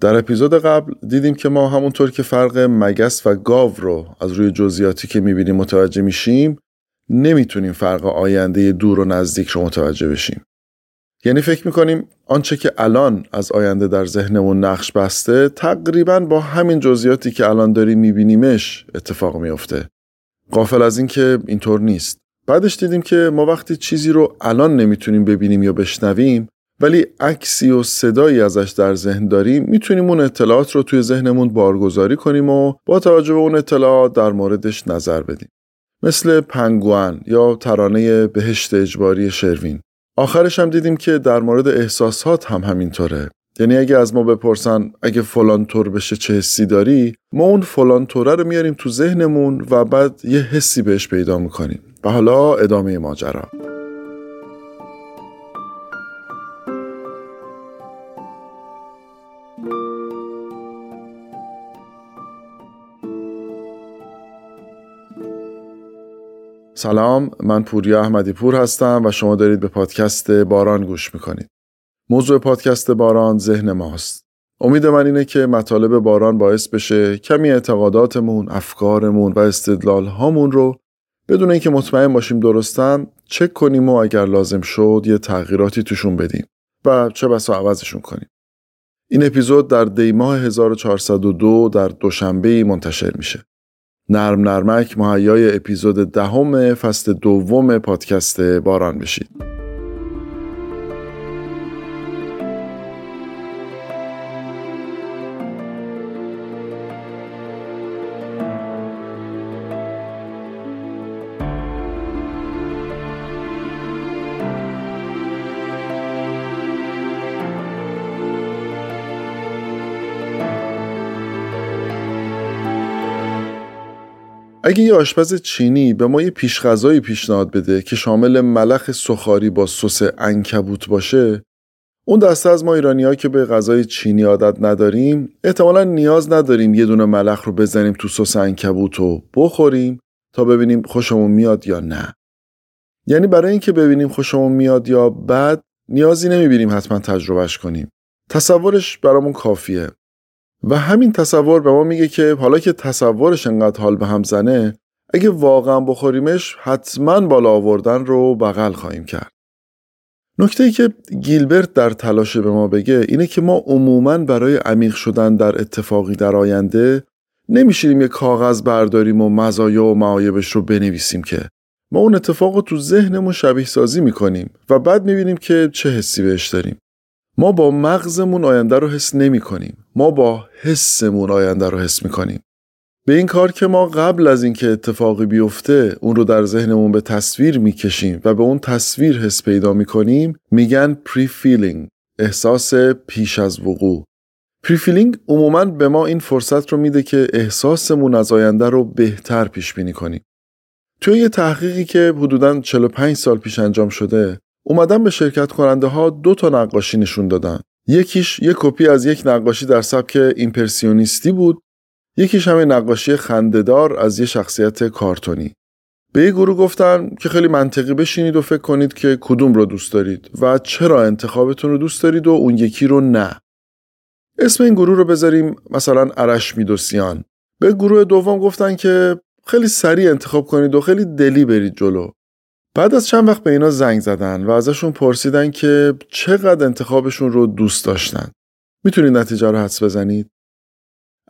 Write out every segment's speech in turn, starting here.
در اپیزود قبل دیدیم که ما همونطور که فرق مگس و گاو رو از روی جزئیاتی که می‌بینیم متوجه میشیم نمی‌تونیم فرق آینده دور و نزدیک رو متوجه بشیم. یعنی فکر می‌کنیم آنچه که الان از آینده در ذهنمون نقش بسته تقریبا با همین جزئیاتی که الان داریم میبینیمش اتفاق میافته. قافل از اینکه اینطور نیست. بعدش دیدیم که ما وقتی چیزی رو الان نمی‌تونیم ببینیم یا بشنویم ولی عکسی و صدایی ازش در ذهن داریم می‌تونیم اون اطلاعات رو توی ذهنمون بارگذاری کنیم و با توجه به اون اطلاعات در موردش نظر بدیم. مثل پنگوان یا ترانه بهشت اجباری شروین. آخرش هم دیدیم که در مورد احساسات هم همینطوره. یعنی اگه از ما بپرسن اگه فلان طور بشه چه حسی داری ما اون فلان طوره رو میاریم تو ذهنمون و بعد یه حسی بهش پیدا می‌کنیم و حالا ادامه ماجرا سلام من پوریا احمدی پور هستم و شما دارید به پادکست باران گوش می‌کنید موضوع پادکست باران ذهن ماست امید من اینه که مطالب باران باعث بشه کمی اعتقاداتمون، افکارمون و استدلال هامون رو بدون اینکه مطمئن باشیم درستن چک کنیم و اگر لازم شد یه تغییراتی توشون بدیم و چه بسا عوضشون کنیم. این اپیزود در دیماه 1402 در دوشنبه منتشر میشه. نرم نرمک مهیای اپیزود دهم فصل دوم پادکست باران بشید. اگه یه آشپز چینی به ما یه پیشغذایی پیشنهاد بده که شامل ملخ سخاری با سس انکبوت باشه اون دسته از ما ایرانی که به غذای چینی عادت نداریم احتمالا نیاز نداریم یه دونه ملخ رو بزنیم تو سس انکبوت رو بخوریم تا ببینیم خوشمون میاد یا نه. یعنی برای اینکه ببینیم خوشمون میاد یا بد نیازی نمی‌بینیم حتما تجربهش کنیم. تصورش برامون کافیه. و همین تصور به ما میگه که حالا که تصورش انقدر حال به هم زنه اگه واقعا بخوریمش حتما بالا آوردن رو بغل خواهیم کرد. نکته ای که گیلبرت در تلاش به ما بگه اینه که ما عموما برای عمیق شدن در اتفاقی در آینده نمیشینیم یه کاغذ برداریم و مزایا و معایبش رو بنویسیم که ما اون اتفاق رو تو ذهنمون شبیه سازی می‌کنیم و بعد می‌بینیم که چه حسی بهش داریم. ما با مغزمون آینده رو حس نمی کنیم. ما با حسمون آینده رو حس می کنیم. به این کار که ما قبل از اینکه اتفاقی بیفته اون رو در ذهنمون به تصویر می‌کشیم و به اون تصویر حس پیدا می‌کنیم میگن prefeeling احساس پیش از وقوع prefeeling عموما به ما این فرصت رو میده که احساسمون از آینده رو بهتر پیش بینی کنیم توی یه تحقیقی که حدوداً 45 سال پیش انجام شده اومدن به شرکت کننده ها دو تا نقاشی نشون دادن. یکیش یک کپی از یک نقاشی در سبک ایمپرسیونیستی بود، یکیش همه نقاشی خندهدار از یه شخصیت کارتونی. به یه گروه گفتن که خیلی منطقی بشینید و فکر کنید که کدوم رو دوست دارید و چرا انتخابتون رو دوست دارید و اون یکی رو نه. اسم این گروه رو بذاریم مثلا ارش میدوسیان. به گروه دوم گفتن که خیلی سریع انتخاب کنید و خیلی دلی برید جلو. بعد از چند وقت به اینا زنگ زدن و ازشون پرسیدن که چقدر انتخابشون رو دوست داشتن. می‌تونید نتیجه رو حدس بزنید؟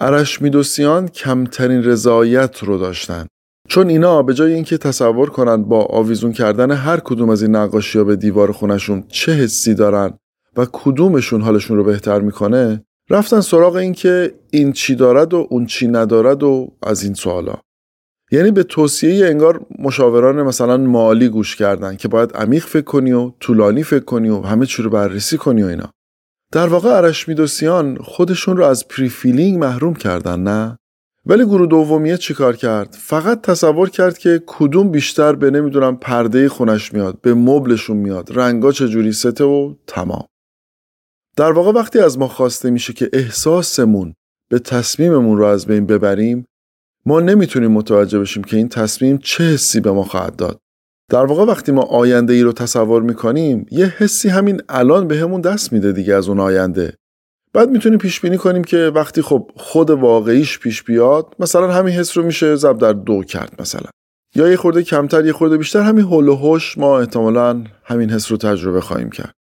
ارشمیدوسیان کمترین رضایت رو داشتن. چون اینا به جای اینکه تصور کنن با آویزون کردن هر کدوم از این نقاشی ها به دیوار خونشون چه حسی دارن و کدومشون حالشون رو بهتر می‌کنه رفتن سراغ این که این چی دارد و اون چی ندارد و از این سوالا یعنی به توصیه انگار مشاوران مثلا مالی گوش کردن که باید عمیق فکر کنی و طولانی فکر کنی و همه چی رو بررسی کنی و اینا. در واقع ارشمیدوسیان خودشون رو از prefeeling محروم کردن نه؟ ولی گروه دومیه چیکار کرد؟ فقط تصور کرد که کدوم بیشتر به نمی‌دونم پرده خونش میاد به مبلشون میاد رنگا چجوری سته و تمام. در واقع وقتی از ما خواسته میشه که احساسمون به تصمیممون رو از بین ببریم ما نمی‌تونیم متوجه بشیم که این تصمیم چه حسی به ما خواهد داد. در واقع وقتی ما آینده ای رو تصور می‌کنیم یه حسی همین الان بهت دست میده دیگه از اون آینده. بعد می‌تونیم پیش بینی کنیم که وقتی خب خود واقعیش پیش بیاد مثلا همین حس رو میشه ضرب در دو کرد مثلا یا یه خورده کمتر یه خورده بیشتر همین هول و هوش ما احتمالا همین حس رو تجربه خواهیم کرد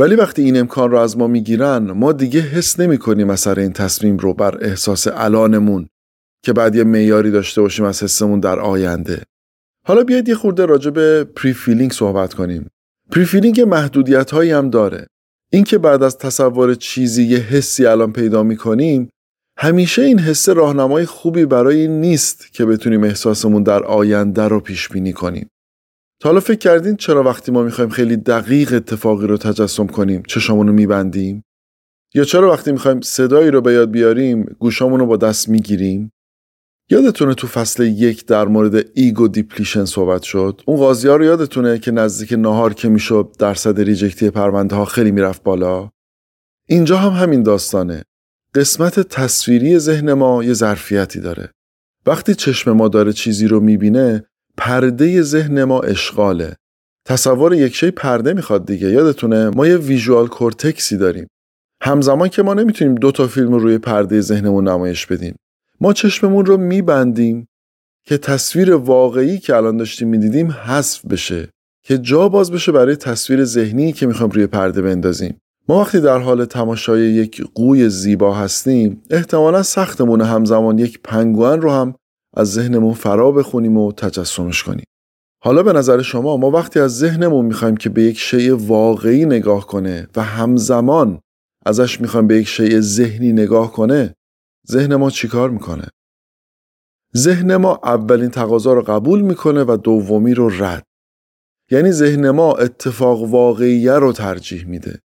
ولی وقتی این امکان رو از ما می‌گیرن ما دیگه حس نمی کنیم اثر این تصمیم رو بر احساس الانمون که بعد یه معیاری داشته باشیم از حسمون در آینده حالا بیاید یه خورده راجع به پری فیلینگ صحبت کنیم prefeeling محدودیت هایی هم داره اینکه بعد از تصور چیزی یه حسی الان پیدا می کنیم همیشه این حس راهنمای خوبی برای این نیست که بتونیم احساسمون در آینده رو پیش بینی کنیم. تا حالا فکر کردین چرا وقتی ما می‌خوایم خیلی دقیق اتفاقی رو تجسم کنیم چشامون رو میبندیم؟ یا چرا وقتی می‌خوایم صدایی رو به یاد بیاریم گوشامون رو با دست می‌گیریم؟ یادتونه تو فصل یک در مورد ego depletion صحبت شد؟ اون قاضی ها رو یادتونه که نزدیک نهار که می‌شد درصد reject ی پرونده ها خیلی می‌رفت بالا؟ اینجا هم همین داستانه. قسمت تصویری ذهن ما یه ظرفیتی داره. وقتی چشم ما داره چیزی رو می‌بینه پرده ذهن ما اشغاله. تصور یک شی پرده می‌خواد دیگه. یادتونه ما یه ویژوال کورتکسی داریم. همزمان که ما نمی‌تونیم دو تا فیلم رو روی پرده ذهنمون نمایش بدیم. ما چشممون رو میبندیم که تصویر واقعی که الان داشتیم می‌دیدیم حذف بشه که جا باز بشه برای تصویر ذهنی که می‌خوام روی پرده بندازیم. ما وقتی در حال تماشای یک قوی زیبا هستیم احتمالا سختمون همزمان یک پنگوان رو هم از ذهنمون فرا بخونیم و تجسمش کنیم. حالا به نظر شما ما وقتی از ذهنمون می‌خوایم که به یک شیء واقعی نگاه کنه و همزمان ازش می‌خوایم به یک شیء ذهنی نگاه کنه ذهن ما چیکار می‌کنه؟ ذهن ما اولین تقاضا رو قبول می‌کنه و دومی رو رد. یعنی ذهن ما اتفاق واقعیه رو ترجیح میده.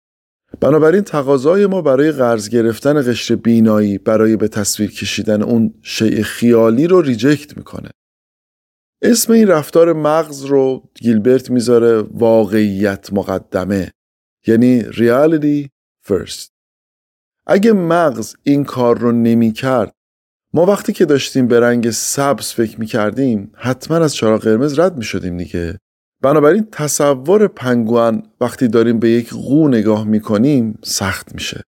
بنابراین تقاضای ما برای قرض گرفتن قشر بینایی برای به تصویر کشیدن اون شیء خیالی رو ریجکت می‌کنه. اسم این رفتار مغز رو گیلبرت می‌ذاره واقعیت مقدمه. یعنی reality first اگه مغز این کار رو نمی کرد ما وقتی که داشتیم به رنگ سبز فکر می کردیم حتما از چراغ قرمز رد می شدیم دیگه. بنابراین تصور پنگوان وقتی داریم به یک قو نگاه می کنیم سخت میشه.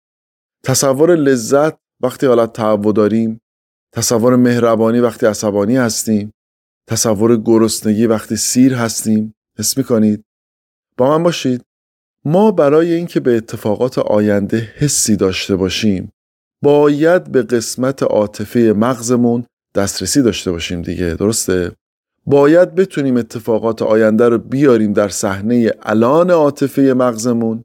تصور لذت وقتی حالت تعو داریم. تصور مهربانی وقتی عصبانی هستیم. تصور گرسنگی وقتی سیر هستیم. حس می کنید با من باشید. ما برای اینکه به اتفاقات آینده حسی داشته باشیم باید به قسمت عاطفه مغزمون دسترسی داشته باشیم دیگه درسته؟ باید بتونیم اتفاقات آینده رو بیاریم در صحنه الان عاطفه مغزمون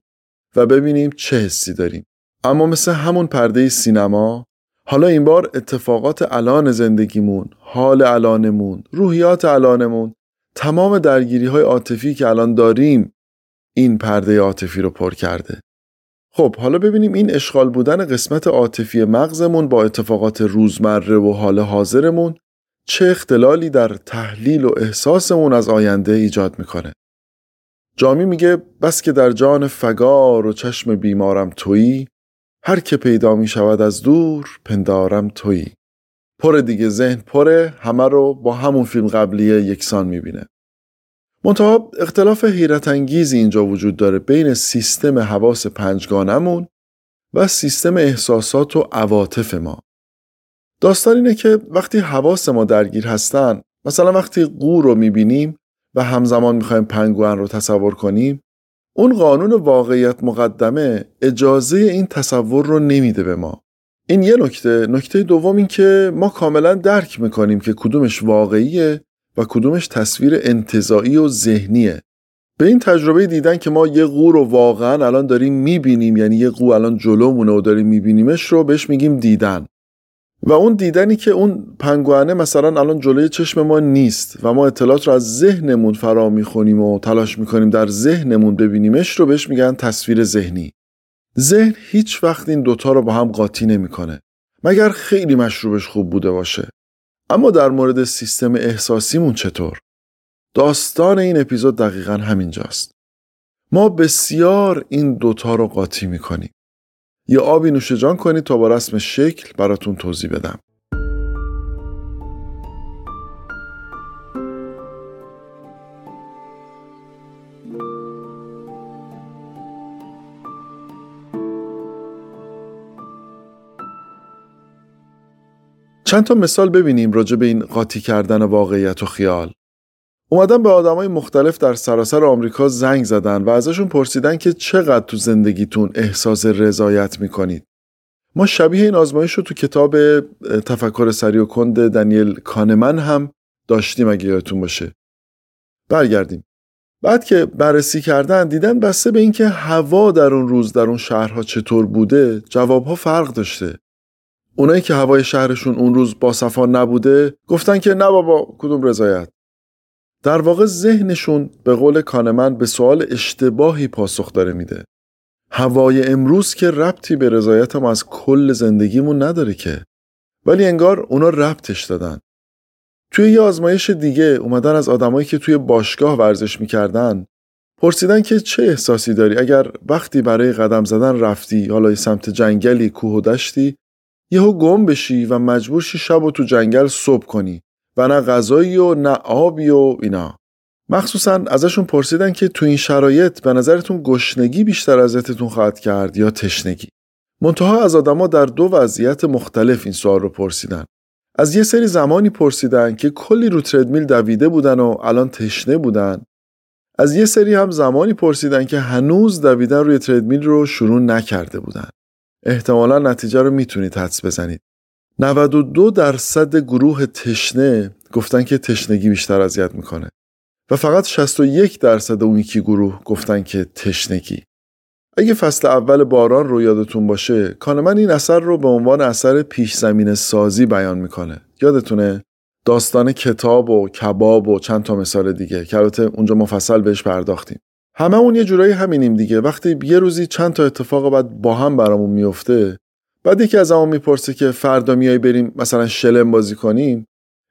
و ببینیم چه حسی داریم. اما مثل همون پرده سینما حالا این بار اتفاقات الان زندگیمون حال الانمون روحیات الانمون تمام درگیری های عاطفی که الان داریم این پرده عاطفی رو پر کرده. خب حالا ببینیم این اشغال بودن قسمت عاطفی مغزمون با اتفاقات روزمره و حال حاضرمون چه اختلالی در تحلیل و احساسمون از آینده ایجاد می‌کنه. جامی میگه بس که در جان فگار و چشم بیمارم تویی هر که پیدا می شود از دور پندارم تویی. پر دیگه ذهن پره همه رو با همون فیلم قبلیه یکسان می‌بینه. منتها اختلاف حیرت انگیزی اینجا وجود داره بین سیستم حواس پنجگانمون و سیستم احساسات و عواطف ما. داستان اینه که وقتی حواس ما درگیر هستن مثلا وقتی قو رو می‌بینیم و همزمان می‌خوایم پنگوان رو تصور کنیم اون قانون واقعیت مقدمه اجازه این تصور رو نمیده به ما این یه نکته نکته دوم این که ما کاملا درک می‌کنیم که کدومش واقعیه و کدومش تصویر انتظایی و ذهنیه. به این تجربه دیدن که ما یه قو رو واقعا الان داریم می‌بینیم یعنی یه قو الان جلومونه و داریم میبینیمش رو بهش میگیم دیدن. و اون دیدنی که اون پنگوانه مثلا الان جلوی چشم ما نیست و ما اطلاعات رو از ذهنمون فرا می‌خونیم و تلاش می‌کنیم در ذهنمون ببینیمش رو بهش میگن تصویر ذهنی. ذهن هیچ وقت این دوتا رو با هم قاطی نمی‌کنه. مگر خیلی مشروبش خوب بوده باشه؟ اما در مورد سیستم احساسیمون چطور؟ داستان این اپیزود دقیقا همینجاست. ما بسیار این دوتا رو قاطی می‌کنیم. یه آبی نوش جان کنید تا با رسم شکل براتون توضیح بدم. چند تا مثال ببینیم راجع به این قاطی کردن واقعیت و خیال. اومدن به آدمای مختلف در سراسر آمریکا زنگ زدن و ازشون پرسیدن که چقدر تو زندگیتون احساس رضایت می‌کنید. ما شبیه این آزمایش رو تو کتاب تفکر سری و کند دنیل کانمن هم داشتیم اگه یادتون باشه. برگردیم. بعد که بررسی کردن دیدن بسته به اینکه هوا در اون روز در اون شهرها چطور بوده جوابها فرق داشته. اونایی که هوای شهرشون اون روز با صفا نبوده گفتن که نه بابا کدوم رضایت؟ در واقع ذهنشون به قول کانمن به سوال اشتباهی پاسخ داره میده. هوای امروز که ربطی به رضایتم از کل زندگیمون نداره که. ولی انگار اونا ربطش دادن. توی یه آزمایش دیگه اومدن از آدمایی که توی باشگاه ورزش می‌کردن پرسیدن که چه احساسی داری؟ اگر وقتی برای قدم زدن رفتی حالا سمت جنگلی کوه و دشتی یهو گم بشی و مجبور شی شب و تو جنگل صبح کنی و نه غذایی و نه آبی و اینا. مخصوصا ازشون پرسیدن که تو این شرایط به نظرتون گشنگی بیشتر اذیتتون خواهد کرد یا تشنگی. منتها از آدما در دو وضعیت مختلف این سوال رو پرسیدن. از یه سری زمانی پرسیدن که کلی رو تردمیل دویده بودن و الان تشنه بودن. از یه سری هم زمانی پرسیدن که هنوز دویدن روی تردمیل رو شروع نکرده بودن. احتمالا نتیجه رو می‌تونید حدس بزنید. 92 درصد گروه تشنه گفتن که تشنگی بیشتر اذیت می‌کنه و فقط 61 درصد اون یکی گروه گفتن که تشنگی. اگه فصل اول باران رو یادتون باشه کانمن این اثر رو به عنوان اثر پیش زمین سازی بیان می‌کنه. یادتونه؟ داستان کتاب و کباب و چند تا مثال دیگه که البته اونجا مفصل بهش پرداختیم. هممون یه جورایی همینیم دیگه. وقتی یه روزی چند تا اتفاق بعد با هم برامون میفته بعد یکی از همون می‌پرسه که فردا میای بریم مثلا شلم بازی کنیم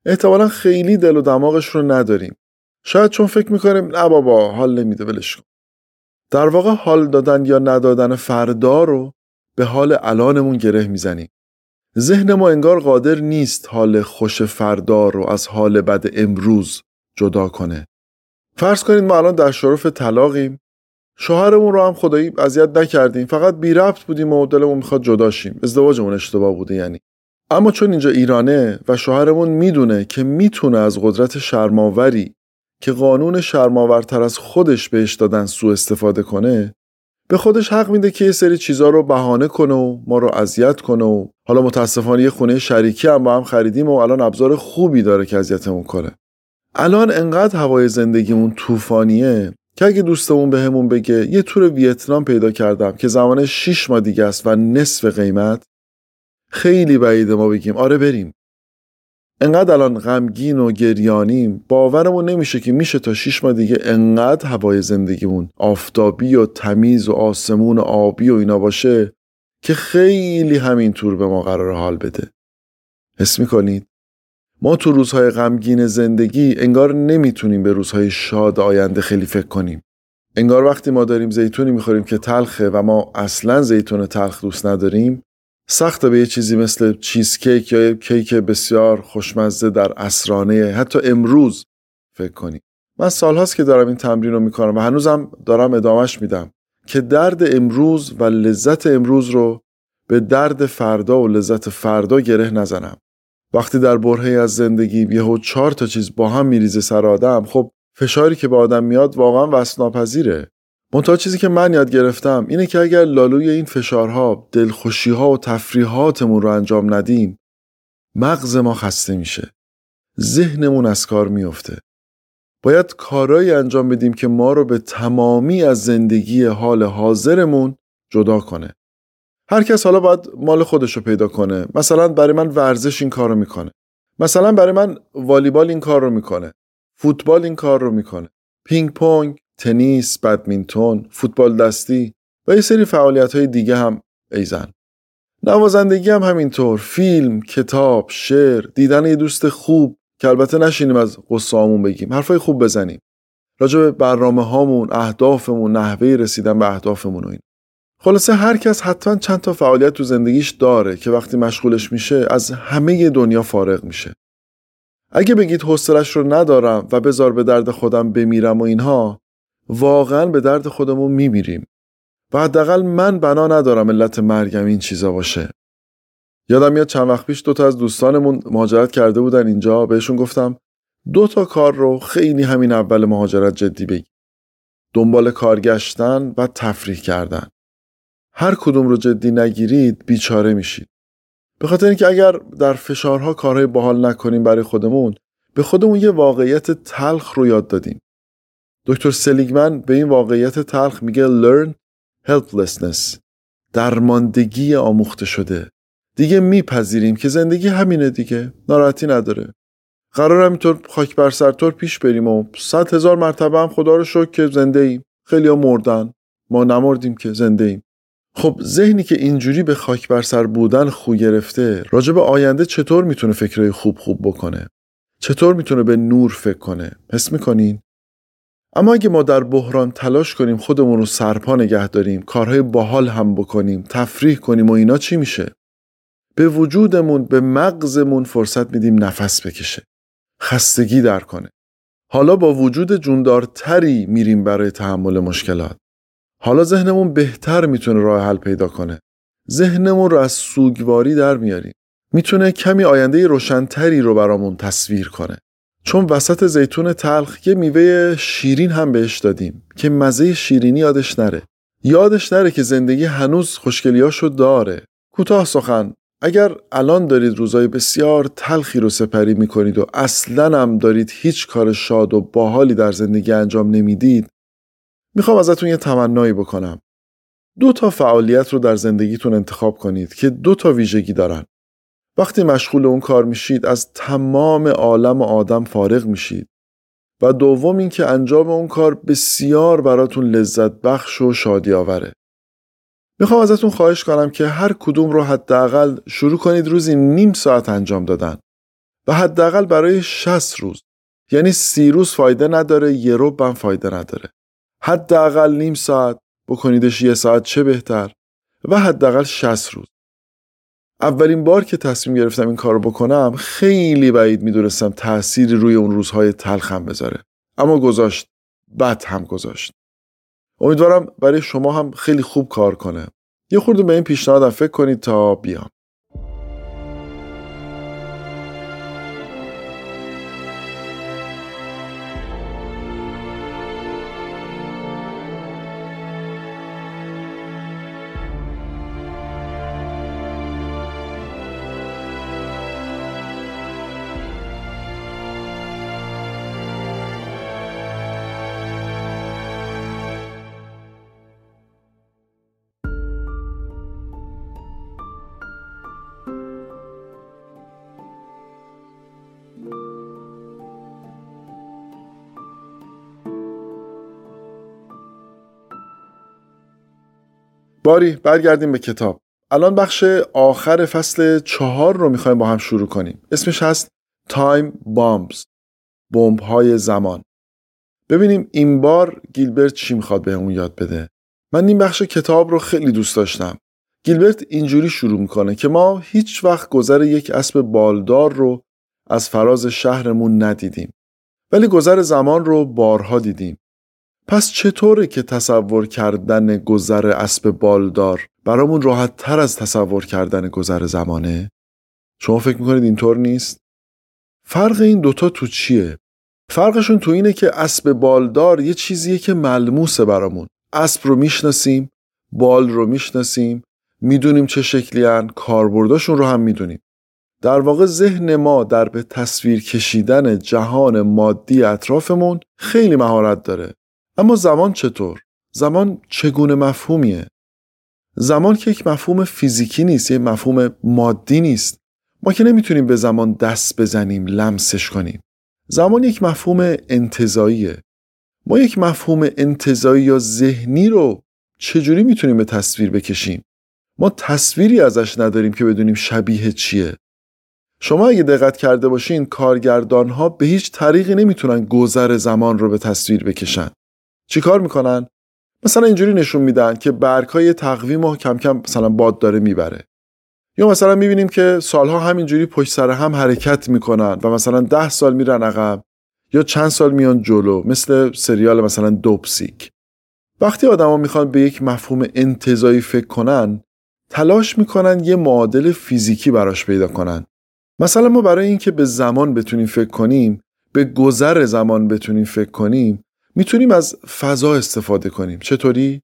احتمالا خیلی دل و دماغش رو نداریم. شاید چون فکر می‌کنیم نه بابا حال نمیده ولش کن. در واقع حال دادن یا ندادن فردا رو به حال الانمون گره می‌زنیم. ذهن ما انگار قادر نیست حال خوش فردا رو از حال بد امروز جدا کنه. فرض کنید ما الان در شرف طلاقیم. شوهرمون رو هم خدایی اذیت نکردیم. فقط بی ربط بودیم و دلمون می‌خواد جدا شیم. ازدواجمون اشتباه بوده یعنی. اما چون اینجا ایرانه و شوهرمون می‌دونه که می‌تونه از قدرت شرماوری که قانون شرماورتر از خودش بهش دادن سوء استفاده کنه به خودش حق میده که یه سری چیزا رو بهانه کنه و ما رو اذیت کنه و حالا متاسفانه یه خونه شریکی هم با هم خریدیم و الان ابزار خوبی داره که اذیتمون کنه. الان انقدر هوای زندگیمون طوفانیه که اگه دوستمون بهمون به بگه یه تور ویتنام پیدا کردم که زمان 6 ماه دیگه است و نصف قیمت خیلی بعیده ما بگیم آره بریم. انقدر الان غمگین و گریانیم باورمون نمیشه که میشه تا 6 ماه دیگه انقدر هوای زندگیمون آفتابی و تمیز و آسمون و آبی و اینا باشه که خیلی همین تور به ما قرار حال بده. حس می‌کنید؟ ما تو روزهای غمگین زندگی انگار نمی‌تونیم به روزهای شاد آینده خیلی فکر کنیم. انگار وقتی ما داریم زیتونی می‌خوریم که تلخه و ما اصلا زیتون تلخ دوست نداریم سخته به یه چیزی مثل چیزکیک یا کیک بسیار خوشمزه در اسرانه حتی امروز فکر کنیم. من سالهاست که دارم این تمرین رو می‌کنم و هنوزم دارم ادامش میدم که درد امروز و لذت امروز رو به درد فردا و لذت فردا گره نزنم. وقتی در برهه از زندگی یهو چهار تا چیز با هم میریزه سر آدم خب فشاری که به آدم میاد واقعا وسناپذیره منتها چیزی که من یاد گرفتم اینه که اگر لالوی این فشارها دلخوشیها و تفریحاتمون رو انجام ندیم مغز ما خسته میشه. ذهنمون از کار میفته باید کارایی انجام بدیم که ما رو به تمامی از زندگی حال حاضرمون جدا کنه. هر کس حالا باید مال خودش رو پیدا کنه. مثلا برای من ورزش این کار رو می‌کنه. مثلا برای من والیبال این کار رو می‌کنه. فوتبال این کار رو می‌کنه. پینگ پونگ تنیس بدمینتون فوتبال دستی و یه سری فعالیت های دیگه هم ایضاً نوازندگی هم همینطور. فیلم کتاب شعر دیدن یه دوست خوب که البته نشینیم از قصه بگیم. حرفای خوب بزنیم. راجع به برنامه هامون اهدافمون نحوه رسیدن به اهدافمون و این خلاصه هر کس حتما چند تا فعالیت تو زندگیش داره که وقتی مشغولش میشه از همه دنیا فارغ میشه. اگه بگید حوصلش رو ندارم و بذار به درد خودم بمیرم و اینها واقعا به درد خودمون میمیریم. و حداقل من بنا ندارم علت مرگم این چیزا باشه. یادم میاد چند وقت پیش دو تا از دوستانمون مهاجرت کرده بودن اینجا بهشون گفتم دو تا کار رو خیلی همین اول مهاجرت جدی بگی دنبال کار گشتن و تفریح کردن هر کدوم رو جدی نگیرید بیچاره میشید. به خاطر اینکه اگر در فشارها کارهای باحال نکنیم برای خودمون به خودمون یه واقعیت تلخ رو یاد دادیم. دکتر سلیگمن به این واقعیت تلخ میگه learn helplessness درماندگی آموخته شده. دیگه میپذیریم که زندگی همینه دیگه ناراحتی نداره. قرار همینطور خاک بر سر پیش بریم و صد هزار مرتبه هم خدا رو شکر که زنده ایم. خیلی ها مردن. ما نمردیم که زنده ایم. خب ذهنی که اینجوری به خاک بر سر بودن خو گرفته راجع به آینده چطور می‌تونه فکرهای خوب خوب بکنه؟ چطور می‌تونه به نور فکر کنه؟ حس می‌کنین؟ اما اگه ما در بحران تلاش کنیم خودمون رو سرپا نگه داریم کارهای باحال هم بکنیم تفریح کنیم و اینا چی میشه؟ به وجودمون به مغزمون فرصت میدیم نفس بکشه خستگی در کنه. حالا با وجود جوندارتری میریم برای تحمل مشکلات. حالا ذهنمون بهتر می‌تونه راه حل پیدا کنه. ذهنمون رو از سوگواری در میاریم. می‌تونه کمی آینده روشنتری رو برامون تصویر کنه. چون وسط زیتون تلخ یه میوه شیرین هم بهش دادیم که مزه شیرینی یادش نره. یادش نره که زندگی هنوز خوشگلیاشو داره. کوتاه سخن اگر الان دارید روزای بسیار تلخی رو سپری می‌کنید و اصلا هم دارید هیچ کار شاد و باحالی در زندگی انجام نمی‌دید می‌خوام ازتون یه تمنایی بکنم. دو تا فعالیت رو در زندگیتون انتخاب کنید که دو تا ویژگی دارن. وقتی مشغول اون کار میشید از تمام عالم و آدم فارغ میشید. و دوم اینکه انجام اون کار بسیار براتون لذت بخش و شادی آوره می‌خوام ازتون خواهش کنم که هر کدوم رو حداقل شروع کنید روزی نیم ساعت انجام دادن. و حداقل برای 60 روز. یعنی سی روز فایده نداره یه رو هم فایده نداره. حداقل نیم ساعت بکنیدش یه ساعت چه بهتر و حداقل 60 روز. اولین بار که تصمیم گرفتم این کارو بکنم خیلی بعید می‌دونستم تأثیری روی اون روزهای تلخم بذاره. اما گذاشت. بد هم گذاشت. امیدوارم برای شما هم خیلی خوب کار کنه. یه خورده به این پیشنهادم فکر کنید تا بیام. باری برگردیم به کتاب. الان بخش آخر فصل چهار رو می‌خوایم با هم شروع کنیم. اسمش هست Time Bombs بمب های زمان. ببینیم این بار گیلبرت چی می‌خواد بهمون یاد بده. من این بخش کتاب رو خیلی دوست داشتم. گیلبرت اینجوری شروع می‌کنه که ما هیچ وقت گذر یک اسب بالدار رو از فراز شهرمون ندیدیم. ولی گذر زمان رو بارها دیدیم. پس چطوره که تصور کردن گذر اسب بالدار برامون راحت تر از تصور کردن گذر زمانه؟ شما فکر می‌کنید اینطور نیست؟ فرق این دوتا تو چیه؟ فرقشون تو اینه که اسب بالدار یه چیزیه که ملموسه برامون. اسب رو می‌شناسیم، بال رو می‌شناسیم، می‌دونیم چه شکلی هن، کاربرداشون رو هم می‌دونیم. در واقع ذهن ما در به تصویر کشیدن جهان مادی اطرافمون خیلی مهارت داره. اما زمان چطور؟ زمان چگونه مفهومیه؟ زمان که یک مفهوم فیزیکی نیست یک مفهوم مادی نیست. ما که نمی‌تونیم به زمان دست بزنیم لمسش کنیم. زمان یک مفهوم انتظاییه. ما یک مفهوم انتظایی یا ذهنی رو چجوری می‌تونیم به تصویر بکشیم؟ ما تصویری ازش نداریم که بدونیم شبیه چیه. شما اگه دقت کرده باشین کارگردان ها به هیچ طریقی نمی‌تونن گذر زمان رو به تصویر بکشن. چیکار می‌کنن؟ مثلا اینجوری نشون میدن که برگ های تقویم و کم کم مثلا باد داره می‌بره. یا مثلا می‌بینیم که سالها همینجوری پشت سر هم حرکت می‌کنن و مثلا ده سال میرن عقب یا چند سال میان جلو مثل سریال مثلا دوپسیک. وقتی آدما می‌خوان به یک مفهوم انتظایی فکر کنن تلاش می‌کنن یه معادل فیزیکی براش پیدا کنن. مثلا ما برای اینکه به زمان بتونیم فکر کنیم به گذر زمان بتونیم فکر کنیم می‌تونیم از فضا استفاده کنیم. چطوری؟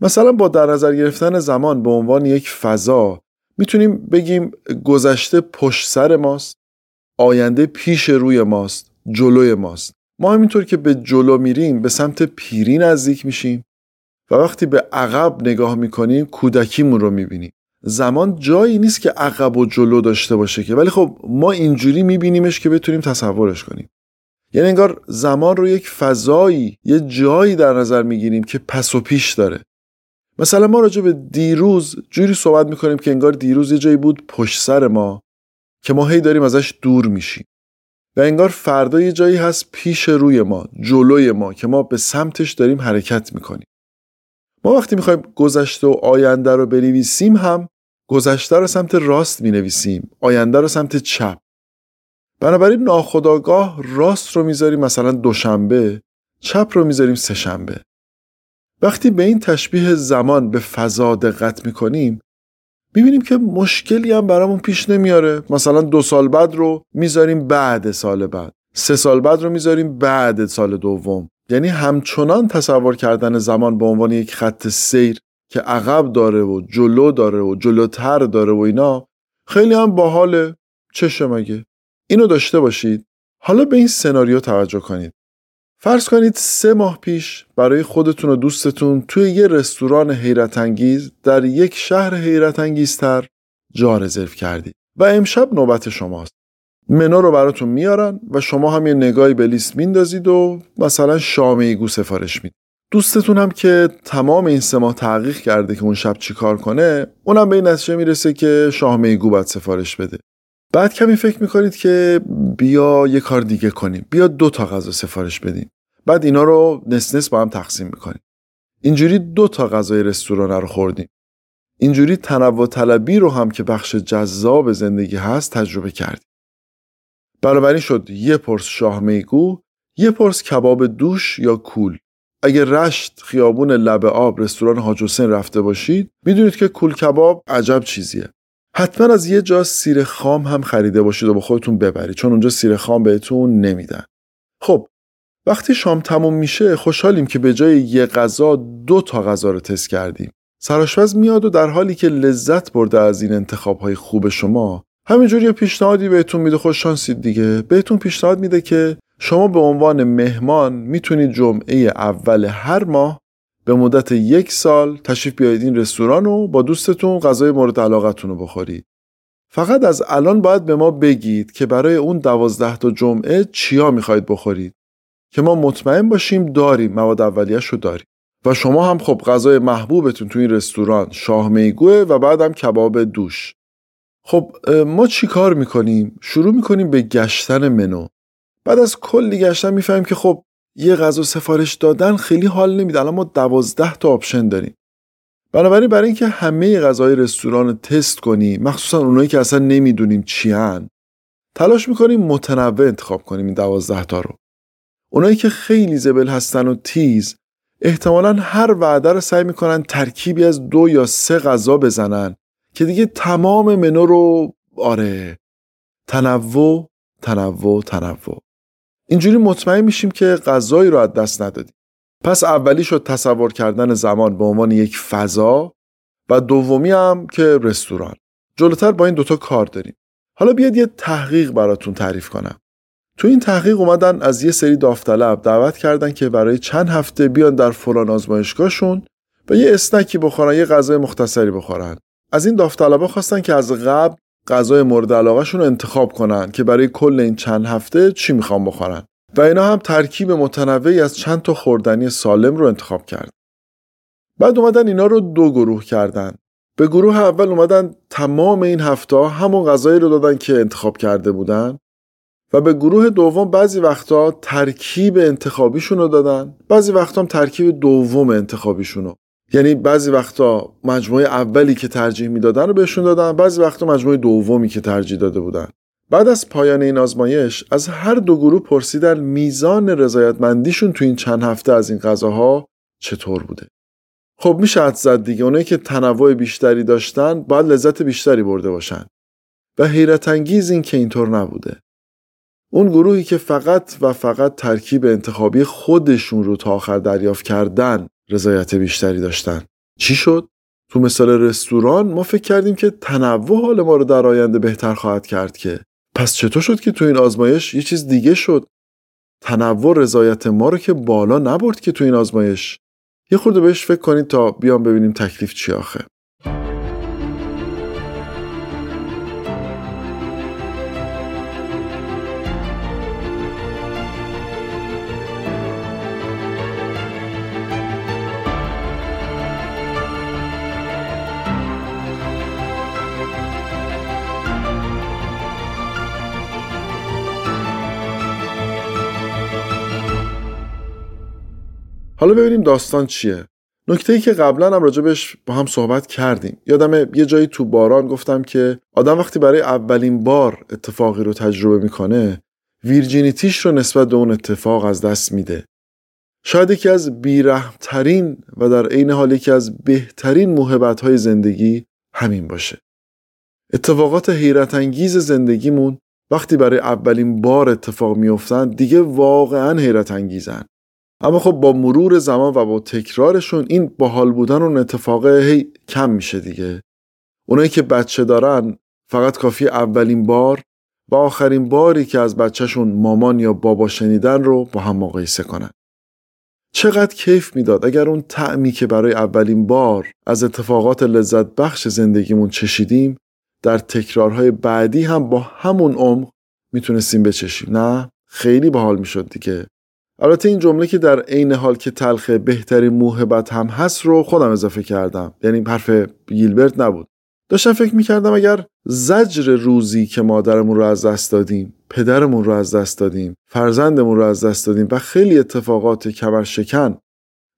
مثلا با در نظر گرفتن زمان به عنوان یک فضا می‌تونیم بگیم گذشته پشت سر ماست آینده پیش روی ماست جلوی ماست. ما همینطور که به جلو میریم به سمت پیری نزدیک میشیم و وقتی به عقب نگاه می‌کنیم کودکیمون رو می‌بینیم. زمان جایی نیست که عقب و جلو داشته باشه که. ولی خب ما اینجوری میبینیمش که بتونیم تصورش کنیم. یعنی انگار زمان رو یک فضایی یه جایی در نظر می‌گیریم که پس و پیش داره. مثلا ما راجع به دیروز جوری صحبت می‌کنیم که انگار دیروز یه جایی بود پشت سر ما که ما هی داریم ازش دور میشیم. و انگار فردا یه جایی هست پیش روی ما جلوی ما که ما به سمتش داریم حرکت می‌کنیم. ما وقتی می‌خوایم گذشته و آینده رو بنویسیم هم گذشته رو سمت راست می‌نویسیم آینده رو سمت چپ. بنابراین ناخداگاه راست رو می‌ذاریم مثلا دوشنبه چپ رو می‌ذاریم سهشنبه. وقتی به این تشبیه زمان به فضا دقت می‌کنیم می‌بینیم که مشکلی هم برامون پیش نمیاره. مثلا دو سال بعد رو می‌ذاریم بعد سال بعد. سه سال بعد رو می‌ذاریم بعد سال دوم. یعنی همچنان تصور کردن زمان به عنوان یک خط سیر که عقب داره و جلو داره و جلوتر داره و اینا خیلی هم باحاله. چشه مگه؟ اینو داشته باشید. حالا به این سناریو توجه کنید. فرض کنید سه ماه پیش برای خودتون و دوستتون توی یه رستوران حیرت انگیز در یک شهر حیرت انگیزتر جا رزرو کردید و امشب نوبت شماست. منو رو براتون میارن و شما هم یه نگاهی به لیست میندازید و مثلا شام ایگو سفارش می‌دید. دوستتون هم که تمام این سه ماه تحقیق کرده که اون شب چیکار کنه اونم به این نتیجه می‌رسه که شاه میگو باید سفارش بده. بعد کمی فکر می‌کنید که بیا یه کار دیگه کنیم. بیا دو تا غذا سفارش بدیم بعد اینا رو نس نس با هم تقسیم می‌کنیم. اینجوری دو تا غذای رستوران رو خوردیم. اینجوری تنوع طلبی رو هم که بخش جذاب زندگی هست تجربه کردیم. بنابراین شد یه پرس شاه میگو یه پرس کباب دوش یا کول. اگه رشت خیابون لب آب رستوران حاج حسین رفته باشید می‌دونید که کول کباب عجب چیزیه. حتما از یه جا سیر خام هم خریده باشید و با خودتون ببرید چون اونجا سیر خام بهتون نمیدن. خب وقتی شام تموم میشه خوشحالیم که به جای یه غذا دو تا غذا رو تست کردیم. سراشپز میاد و در حالی که لذت برده از این انتخاب های خوب شما همینجور یه پیشنهادی بهتون میده. خوش شانسید دیگه. بهتون پیشنهاد میده که شما به عنوان مهمان می‌تونید جمعه اول هر ماه به مدت یک سال تشریف بیایید این رستوران و با دوستتون غذای مورد علاقتون رو بخورید. فقط از الان باید به ما بگید که برای اون دوازده تا جمعه چیا می‌خواید بخورید که ما مطمئن باشیم داریم مواد اولیش رو داریم و شما هم خب غذای محبوبتون تو این رستوران شاه میگوه و بعدم کباب دوش خب ما چی کار می‌کنیم؟ شروع می‌کنیم به گشتن منو بعد از کلی گشتن می‌فهمیم که خب یه غذا سفارش دادن خیلی حال نمیده. الان ما دوازده تا آپشن داریم. بنابراین برای اینکه همه غذای رستوران رو تست کنیم مخصوصا اونایی که اصلا نمی‌دونیم چی هن تلاش می‌کنیم متنوع انتخاب کنیم این دوازده تا رو. اونایی که خیلی زبل هستن و تیز احتمالا هر وعده رو سعی می‌کنن ترکیبی از دو یا سه غذا بزنن که دیگه تمام منو رو آره تنوع تنوع تنوع. اینجوری مطمئن میشیم که غذایی رو از دست ندادیم. پس اولی شد تصور کردن زمان به عنوان یک فضا و دومی هم که رستوران. جلوتر با این دوتا کار داریم. حالا بیاد یه تحقیق براتون تعریف کنم. تو این تحقیق اومدن از یه سری داوطلب دعوت کردن که برای چند هفته بیان در فلان آزمایشگاهشون و یه اسنکی بخورن یه غذای مختصری بخورن. از این داوطلبا خواستن که از قبل غذای مورد علاقهشون رو انتخاب کنن که برای کل این چند هفته چی می‌خوان بخورن و اینا هم ترکیب متنوعی از چند تا خوردنی سالم رو انتخاب کرد. بعد اومدن اینا رو دو گروه کردن. به گروه اول اومدن تمام این هفته همون غذایی رو دادن که انتخاب کرده بودن و به گروه دوم بعضی وقتا ترکیب انتخابیشون رو دادن بعضی وقتا هم ترکیب دوم انتخابیشون رو یعنی بعضی وقتا مجموعه اولی که ترجیح می‌دادن رو بهشون دادن بعضی وقتا مجموعه دومی که ترجیح داده بودن. بعد از پایان این آزمایش از هر دو گروه پرسیدن میزان رضایتمندیشون تو این چند هفته از این غذاها چطور بوده. خب میشه حد زد دیگه. اونایی که تنوع بیشتری داشتن باید لذت بیشتری برده باشن. و حیرت انگیز این که اینطور نبوده. اون گروهی که فقط و فقط ترکیب انتخابی خودشون رو تا آخر دریافت کردن رضایت بیشتری داشتن. چی شد؟ تو مثال رستوران ما فکر کردیم که تنوع حال ما رو در آینده بهتر خواهد کرد که. پس چطور شد که تو این آزمایش یه چیز دیگه شد؟ تنوع رضایت ما رو که بالا نبرد که تو این آزمایش. یه خورده بهش فکر کنید تا بیام ببینیم تکلیف چی آخه. حالا ببینیم داستان چیه. نکته ای که قبلا هم راجبش با هم صحبت کردیم. یادم یه جایی تو باران گفتم که آدم وقتی برای اولین بار اتفاقی رو تجربه می‌کنه ویرجینیتیش رو نسبت به اون اتفاق از دست میده. شاید یکی از بیرحمترین و در عین حال یکی از بهترین موهبت های زندگی همین باشه. اتفاقات حیرت انگیز زندگیمون وقتی برای اولین بار اتفاق میافتن دیگه واقعا حیرت انگیزن اما خب با مرور زمان و با تکرارشون این باحال بودن اون اتفاق هی کم میشه دیگه. اونایی که بچه دارن فقط کافی اولین بار و آخرین باری که از بچهشون مامان یا بابا شنیدن رو با هم مقایسه کنن. چقدر کیف می‌داد اگر اون تعمی که برای اولین بار از اتفاقات لذت بخش زندگیمون چشیدیم در تکرارهای بعدی هم با همون عمق می‌تونستیم بچشیم. نه؟ خیلی باحال می‌شد دیگه. البته این جمله که در عین حال که تلخه بهترین موهبت هم هست رو خودم اضافه کردم. یعنی حرف گیلبرت نبود. داشتم فکر می‌کردم اگر زجر روزی که مادرمون رو از دست دادیم پدرمون رو از دست دادیم فرزندمون رو از دست دادیم و خیلی اتفاقات کمر شکن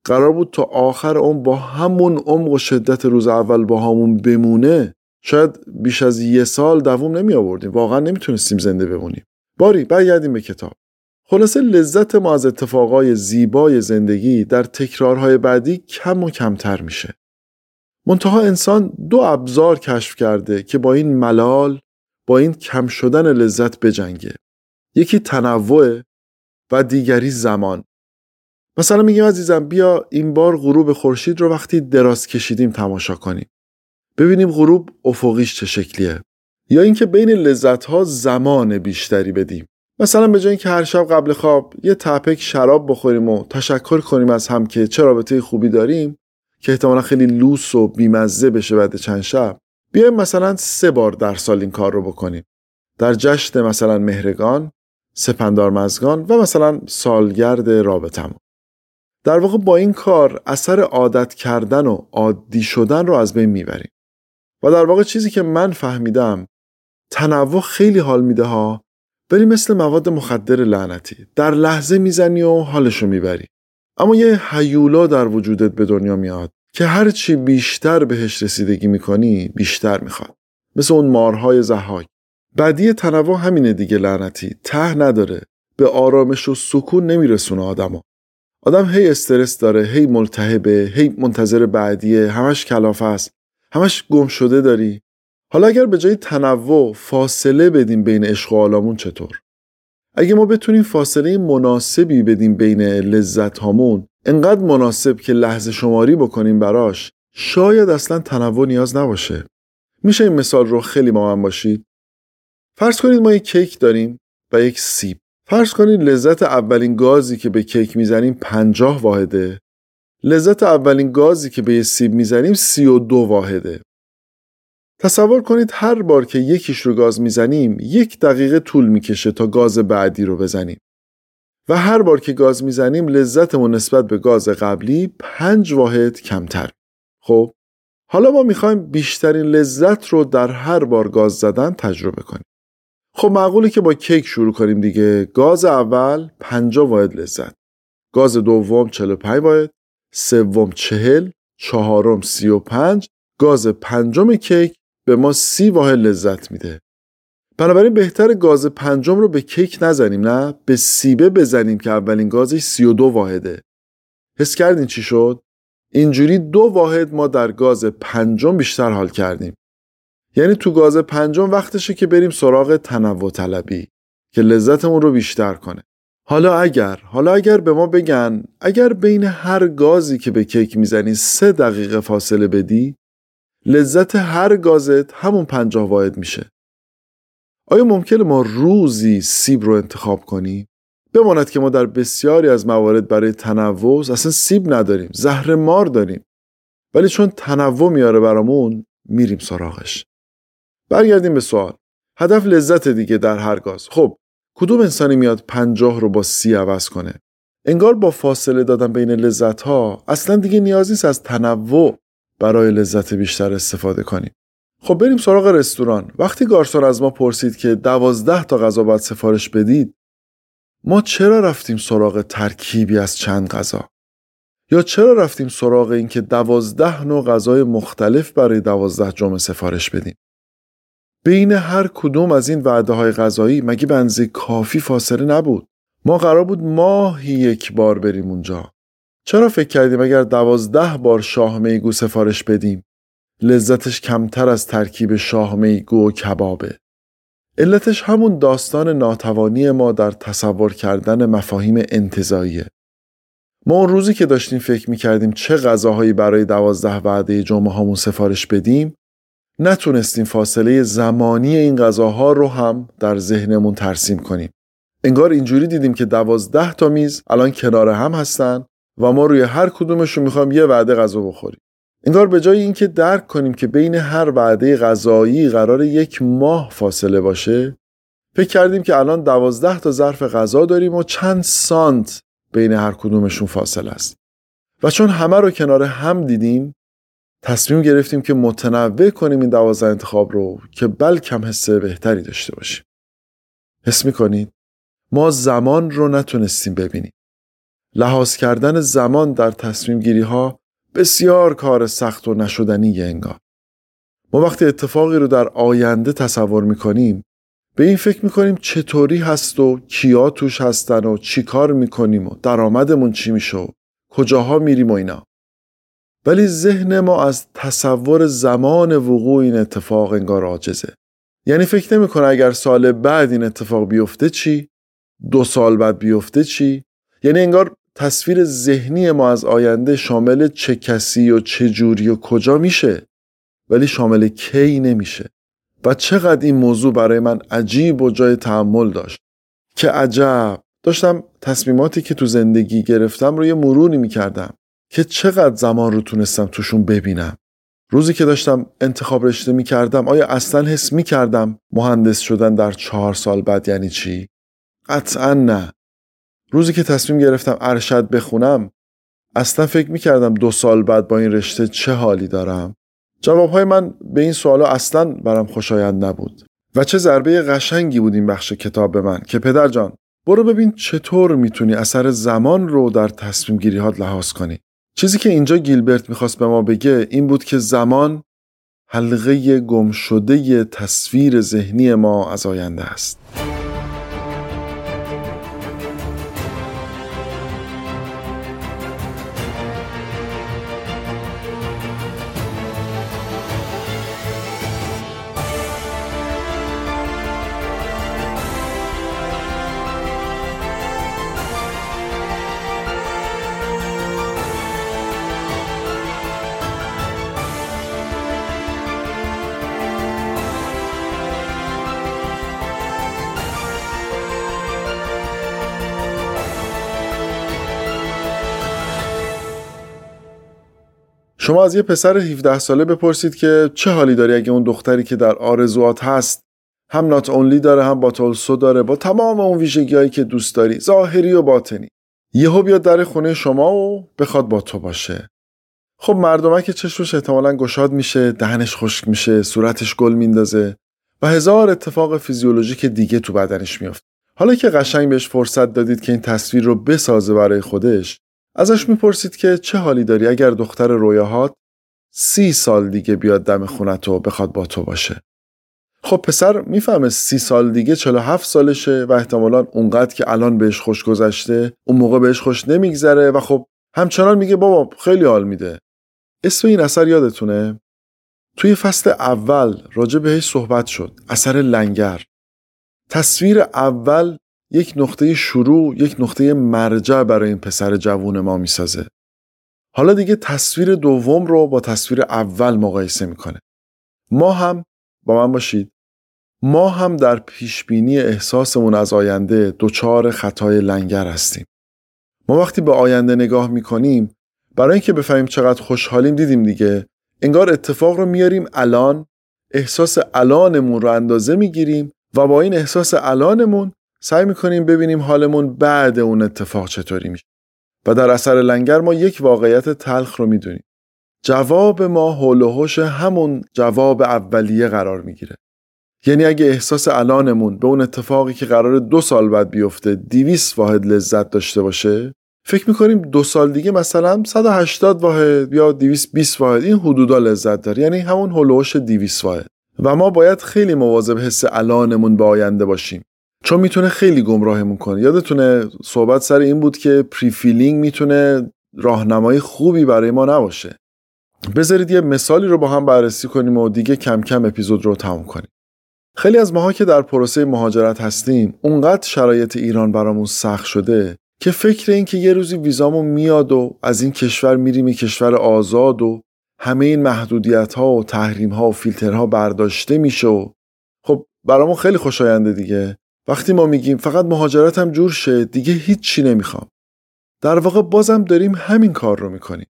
قرار بود تا آخر اون با همون عمق و شدت روز اول با همون بمونه شاید بیش از یه سال دووم نمی آوردیم واقعا نمی‌تونستیم زنده بمونیم. باری برگردیم به کتاب. خلاصه لذت ما از اتفاقای زیبای زندگی در تکرارهای بعدی کم و کمتر میشه. منتها انسان دو ابزار کشف کرده که با این ملال با این کم شدن لذت بجنگه. یکی تنوع و دیگری زمان. مثلا میگیم عزیزم بیا این بار غروب خورشید رو وقتی دراز کشیدیم تماشا کنیم. ببینیم غروب افقیش چه شکلیه. یا اینکه بین لذت ها زمان بیشتری بدیم. مثلا به جای اینکه هر شب قبل خواب یه تپک شراب بخوریم و تشکر کنیم از هم که چه رابطه خوبی داریم که احتمالا خیلی لوس و بیمزه بشه بعد چند شب بیایم مثلا سه بار در سال این کار رو بکنیم. در جشن مثلا مهرگان سپندار مزگان و مثلا سالگرد رابطمون در واقع با این کار اثر عادت کردن و عادی شدن رو از بین می‌بریم. و در واقع چیزی که من فهمیدم تنوع خیلی حال میده ها ولی مثل مواد مخدر لعنتی. در لحظه می‌زنی و حالشو می‌بری. اما یه حیولا در وجودت به دنیا میاد که هرچی بیشتر بهش رسیدگی می‌کنی بیشتر می‌خواد. مثل اون مارهای زحاک. بدی تنوع همینه دیگه لعنتی. ته نداره. به آرامش و سکون نمیرسونه آدمو. آدم هی استرس داره هی ملتهبه هی منتظر بعدیه همش کلافه است همش گم شده داری. حالا اگر به جای تنوع فاصله بدیم بین عشق چطور؟ اگه ما بتونیم فاصله مناسبی بدیم بین لذت هامون انقدر مناسب که لحظه شماری بکنیم براش شاید اصلا تنوع نیاز نباشه. میشه این مثال رو خیلی با من باشید؟ فرض کنید ما یک کیک داریم و یک سیب. فرض کنید لذت اولین گازی که به کیک می‌زنیم پنجاه واحده. لذت اولین گازی که به یه سیب می‌زنیم سی و دو واحده. تصور کنید هر بار که یکیش رو گاز می‌زنیم یک دقیقه طول می‌کشه تا گاز بعدی رو بزنیم. و هر بار که گاز می‌زنیم لذتمون نسبت به گاز قبلی پنج واحد کمتر. خب حالا ما می‌خوایم بیشترین لذت رو در هر بار گاز زدن تجربه کنیم. خب معقوله که با کیک شروع کنیم دیگه. گاز اول 50 واحد لذت. گاز دوم 45 واحد. سوم 40 چهارم 35 گاز پنجم کیک به ما سی واحد لذت میده. بنابراین بهتر گاز پنجم رو به کیک نزنیم نه؟ به سیبه بزنیم که اولین گازش 32 واحده. حس کردین چی شد؟ اینجوری دو واحد ما در گاز پنجم بیشتر حال کردیم. یعنی تو گاز پنجم وقتشه که بریم سراغ تنوع طلبی که لذتمون رو بیشتر کنه. حالا اگر حالا اگر به ما بگن اگر بین هر گازی که به کیک می‌زنی سه دقیقه فاصله بدی لذت هر گازت همون پنجاه واحد میشه. آیا ممکنه ما روزی سیب رو انتخاب کنیم؟ بماند که ما در بسیاری از موارد برای تنوع اصلا سیب نداریم زهر مار داریم. ولی چون تنوع میاره برامون میریم سراغش. برگردیم به سوال. هدف لذت دیگه در هر گاز. خب کدوم انسانی میاد پنجاه رو با سی عوض کنه؟ انگار با فاصله دادن بین لذت ها اصلا دیگه نیازی نیست از تنوع برای لذت بیشتر استفاده کنیم. خب بریم سراغ رستوران. وقتی گارسون از ما پرسید که دوازده تا غذا باید سفارش بدید ما چرا رفتیم سراغ ترکیبی از چند غذا؟ یا چرا رفتیم سراغ اینکه دوازده نوع غذای مختلف برای دوازده جمعه سفارش بدیم؟ بین هر کدوم از این وعده های غذایی مگه بنزه کافی فاصله نبود؟ ما قرار بود ماهی یک بار بریم اونجا. چرا فکر کردیم اگر دوازده بار شاه میگو سفارش بدیم؟ لذتش کمتر از ترکیب شاه میگو و کبابه. علتش همون داستان ناتوانی ما در تصور کردن مفاهیم انتظاییه ما اون روزی که داشتیم فکر می‌کردیم چه غذاهایی برای دوازده وعده جمعه هامون سفارش بدیم نتونستیم فاصله زمانی این غذاها رو هم در ذهنمون ترسیم کنیم. انگار اینجوری دیدیم که دوازده تا میز الان کنار هم هستن و ما روی هر کدومشون می‌خوایم یه وعده غذا بخوریم. انگار به جای اینکه درک کنیم که بین هر وعده غذایی قرار یک ماه فاصله باشه فکر کردیم که الان دوازده تا ظرف غذا داریم و چند سانت بین هر کدومشون فاصله است و چون همه رو کنار هم دیدیم تصمیم گرفتیم که متنوع کنیم این دوازده انتخاب رو که بلکم حس بهتری داشته باشیم. حس می‌کنید؟ ما زمان رو نتونستیم ببینیم. لحاظ کردن زمان در تصمیم گیری ها بسیار کار سخت و نشدنی انگار. ما وقتی اتفاقی رو در آینده تصور می‌کنیم به این فکر می‌کنیم چطوری هست و کیا توش هستن و چی کار می‌کنیم و درآمدمون چی میشه و کجاها میریم و اینا. ولی ذهن ما از تصور زمان وقوع این اتفاق انگار عاجزه یعنی فکر نمی‌کنه اگر سال بعد این اتفاق بیفته چی دو سال بعد بیفته چی یعنی انگار تصویر ذهنی ما از آینده شامل چه کسی و چه جوری و کجا میشه ولی شامل کی نمیشه. و چقدر این موضوع برای من عجیب و جای تحمل داشت. که عجب. داشتم تصمیماتی که تو زندگی گرفتم رو یه مرونی می‌کردم که چقدر زمان رو تونستم توشون ببینم. روزی که داشتم انتخاب رشته می کردم آیا اصلا حس می کردم مهندس شدن در چهار سال بعد یعنی چی؟ قطعا نه. روزی که تصمیم گرفتم ارشد بخونم اصلا فکر می کردم دو سال بعد با این رشته چه حالی دارم؟ جوابهای من به این سوالا اصلا برام خوشایند نبود و چه ضربه قشنگی بود این بخش کتاب به من که پدر جان برو ببین چطور می‌تونی اثر زمان رو در تصمیم گیری لحاظ کنی چیزی که اینجا گیلبرت می‌خواست به ما بگه این بود که زمان حلقه گمشده تصویر ذهنی ما از آینده است. شما از یه پسر 17 ساله بپرسید که چه حالی داری اگه اون دختری که در آرزوات هست هم نات اونلی داره هم باتولسو داره با تمام اون ویژگیهایی که دوست داری ظاهری و باطنی. یهو بیاد در خونه شما و بخواد با تو باشه. خب مردمک چشمش احتمالا گشاد میشه دهنش خشک میشه صورتش گل میندازه و هزار اتفاق فیزیولوژیک دیگه تو بدنش میافت حالا که قشنگ بهش فرصت دادید که این تصویر رو بسازه برای خودش ازش می‌پرسید که چه حالی داری اگر دختر رویاهات سی سال دیگه بیاد دم خونت و بخواد با تو باشه؟ خب پسر می‌فهمه سی سال دیگه 47 سالشه و احتمالا اونقدر که الان بهش خوش گذشته اون موقع بهش خوش نمیگذره و خب همچنان میگه بابا خیلی حال میده. اسم این اثر یادتونه؟ توی فصل اول راجع بهش صحبت شد اثر لنگر. تصویر اول یک نقطه شروع یک نقطه مرجع برای این پسر جوون ما می‌سازه. حالا دیگه تصویر دوم رو با تصویر اول مقایسه می‌کنه. ما هم با من باشید ما هم در پیشبینی احساسمون از آینده دچار خطای لنگر هستیم. ما وقتی به آینده نگاه می‌کنیم برای اینکه بفهمیم چقدر خوشحالیم دیدیم دیگه انگار اتفاق رو میاریم الان احساس الانمون رو اندازه می‌گیریم و با این احساس الانمون سعی می‌کنیم ببینیم حالمون بعد اون اتفاق چطوری میشه. و در اثر لنگر ما یک واقعیت تلخ رو می‌دونیم. جواب ما حول و همون جواب اولیه قرار می‌گیره. یعنی اگه احساس الانمون به اون اتفاقی که قرار دو سال بعد بیفته دیویس واحد لذت داشته باشه فکر می‌کنیم دو سال دیگه مثلا 180 واحد یا 220 واحد این حدودا لذت داره. یعنی همون هلوش 200 واحد. و ما باید خیلی مواظب حس الانمون به آینده باشیم. چون می‌تونه خیلی گمراهمون کنه. یادتونه صحبت سر این بود که prefeeling می‌تونه راهنمای خوبی برای ما نباشه. بذارید یه مثالی رو با هم بررسی کنیم و دیگه کم کم اپیزود رو تموم کنیم. خیلی از ماها که در پروسه مهاجرت هستیم اونقدر شرایط ایران برامون سخت شده که فکر این که یه روزی ویزامون میاد و از این کشور میریم این کشور آزاد و همه این محدودیت ها و تحریم ها و فیلترها برداشته میشه و خب برامون خیلی خوشاینده دیگه. وقتی ما میگیم فقط مهاجرت هم جور شه دیگه هیچی نمی‌خوام. در واقع بازم داریم همین کار رو می‌کنیم.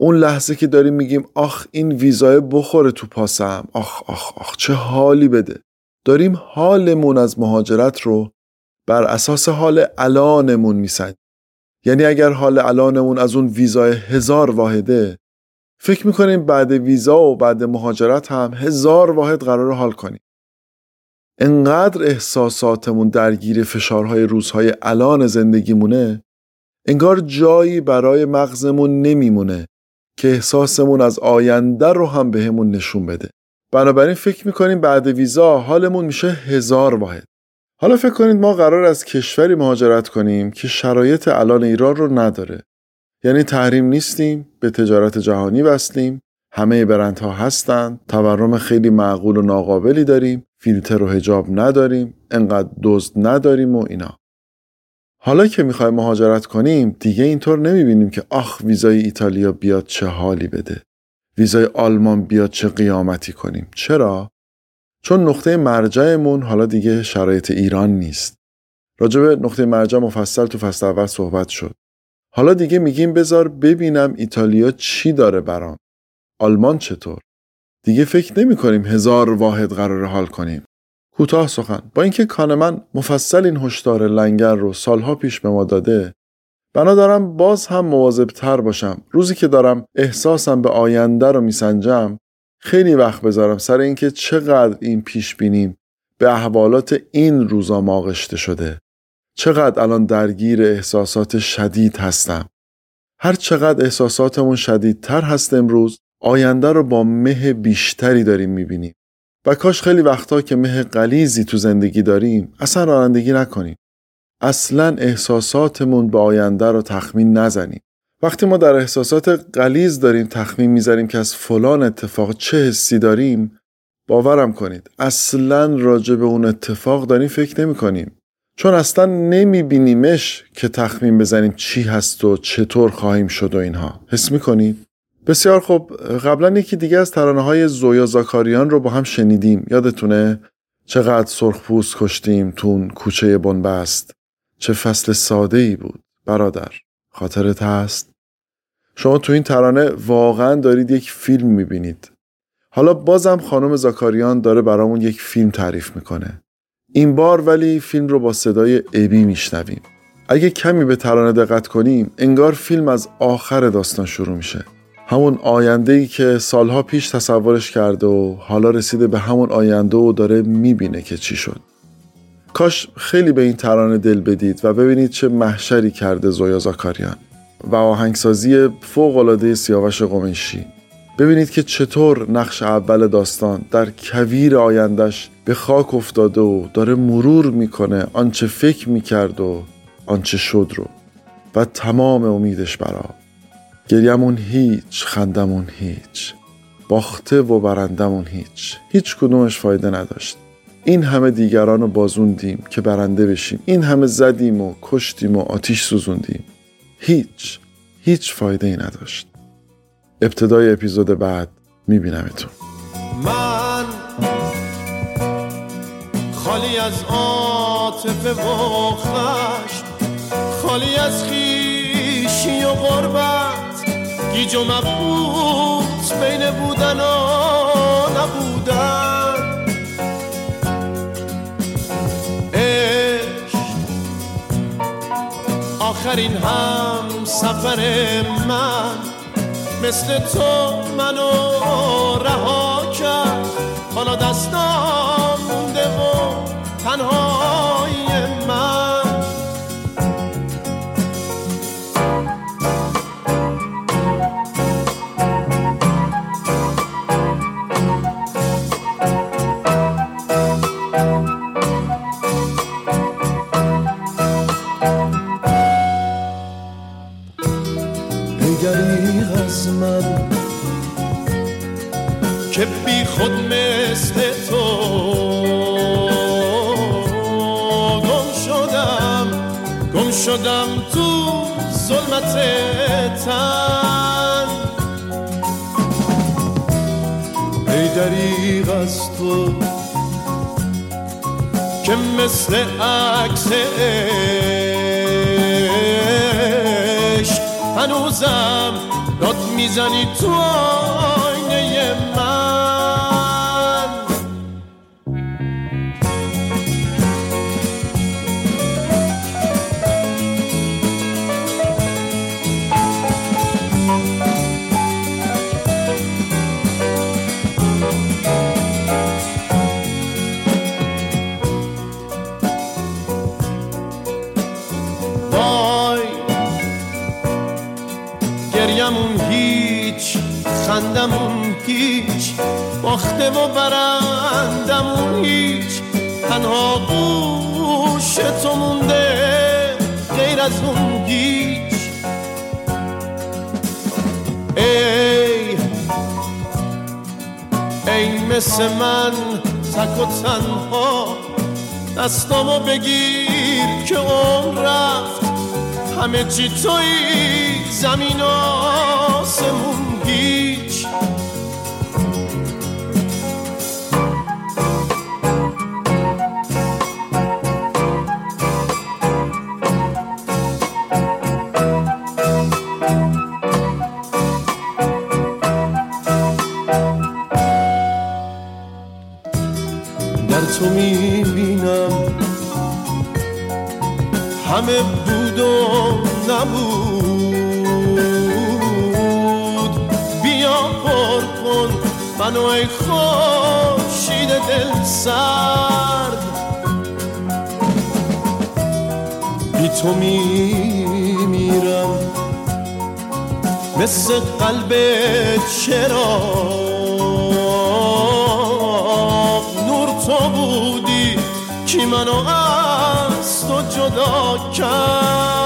اون لحظه که داریم میگیم آخ این ویزای بخوره تو پاسم آخ آخ آخ چه حالی بده. داریم حالمون از مهاجرت رو بر اساس حال الانمون میسنجیم. یعنی اگر حال الانمون از اون ویزای هزار واحده فکر می‌کنیم بعد ویزا و بعد مهاجرت هم هزار واحد قرار حال کنیم. انقدر احساساتمون درگیر فشارهای روزهای الان زندگیمونه انگار جایی برای مغزمون نمیمونه که احساسمون از آینده رو هم بهمون به نشون بده. بنابراین فکر می‌کنیم بعد ویزا حالمون میشه هزار واحد. حالا فکر کنید ما قرار از کشوری مهاجرت کنیم که شرایط الان ایران رو نداره. یعنی تحریم نیستیم به تجارت جهانی وصلیم همه برندها هستند تورم خیلی معقول و ناقابلی داریم. فیلتر و هجاب نداریم انقدر دزد نداریم و اینا. حالا که می‌خوایم مهاجرت کنیم دیگه اینطور نمی‌بینیم که آخ ویزای ایتالیا بیاد چه حالی بده. ویزای آلمان بیاد چه قیامتی کنیم. چرا؟ چون نقطه مرجعمون حالا دیگه شرایط ایران نیست. راجب نقطه مرجع مفصل تو فصل اول صحبت شد. حالا دیگه میگیم بذار ببینم ایتالیا چی داره برام. آلمان چطور؟ دیگه فکر نمی کنیم هزار واحد قرار حال کنیم. کوتاه سخن. با اینکه کانمن مفصل این هشدار لنگر رو سالها پیش به ما داده بنا دارم باز هم مواظب تر باشم. روزی که دارم احساسم به آینده رو میسنجم خیلی وقت بذارم سر اینکه چقدر این پیش بینیم به احوالات این روزا ماغشته شده. چقدر الان درگیر احساسات شدید هستم. هر چقدر احساساتمون شدیدتر هست امروز آینده رو با مه بیشتری داریم می‌بینیم. و کاش خیلی وقتا که مه قلیزی تو زندگی داریم اصلا رانندگی نکنیم. اصلا احساساتمون به آینده رو تخمین نزنیم. وقتی ما در احساسات قلیز داریم تخمین می‌زنیم که از فلان اتفاق چه حسی داریم باورم کنید اصلا راجع به اون اتفاق داریم فکر نمی کنیم چون اصلا نمی بینیمش که تخمین بزنیم چی هست و چطور خواهیم شد و اینها. حس می کنید؟ بسیار خوب. قبلا یکی دیگه از ترانه های زویا زاکاریان رو با هم شنیدیم. یادتونه؟ چقدر سرخپوست کشتیم تون کوچه بنبست. چه فصل ساده ای بود. برادر خاطرت هست؟ شما تو این ترانه واقعا دارید یک فیلم می‌بینید. حالا بازم خانم زاکاریان داره برامون یک فیلم تعریف می‌کنه. این بار ولی فیلم رو با صدای ابی میشنویم. اگه کمی به ترانه دقت کنیم انگار فیلم از آخر داستان شروع میشه. همون آینده ای که سالها پیش تصورش کرده و حالا رسیده به همون آینده و داره می‌بینه که چی شد. کاش خیلی به این ترانه دل بدید و ببینید چه محشری کرده زویا زاکاریان و آهنگسازی فوقالعاده سیاوش قمیشی. ببینید که چطور نقش اول داستان در کویر آیندهش به خاک افتاده و داره مرور می‌کنه آنچه فکر می‌کرد و آنچه شد رو و تمام امیدش برا. گریمون هیچ خندمون هیچ. باخته و برندمون هیچ. هیچ کدومش فایده نداشت. این همه دیگران رو بازوندیم که برنده بشیم. این همه زدیم و کشتیم و آتیش سوزوندیم. هیچ هیچ فایده ای نداشت. ابتدای اپیزود بعد میبینمتون. من خالی از عاطفه و خشم خالی از خیشی و غربت. گیج و مبهوت بین بودن و نبودن. عشق آخرین هم سفر من مثل تو منو تن ای دریغ از تو که مثل عکس عشق هنوزم داد می‌زنی تو هیچ باخته و برندمون هیچ. تنها گوش تو مونده غیر از اون هیچ ای ای مثل من تک و تنها دستامو بگیر که عمر رفت. همه چی توی زمین آسمون هیچ همه بود و نبود. بیا پر کن منو ای خورشید دل سرد. بی تو میمیرم مثل قلب چراغ. نور تو بودی کی منو تو جدا کرد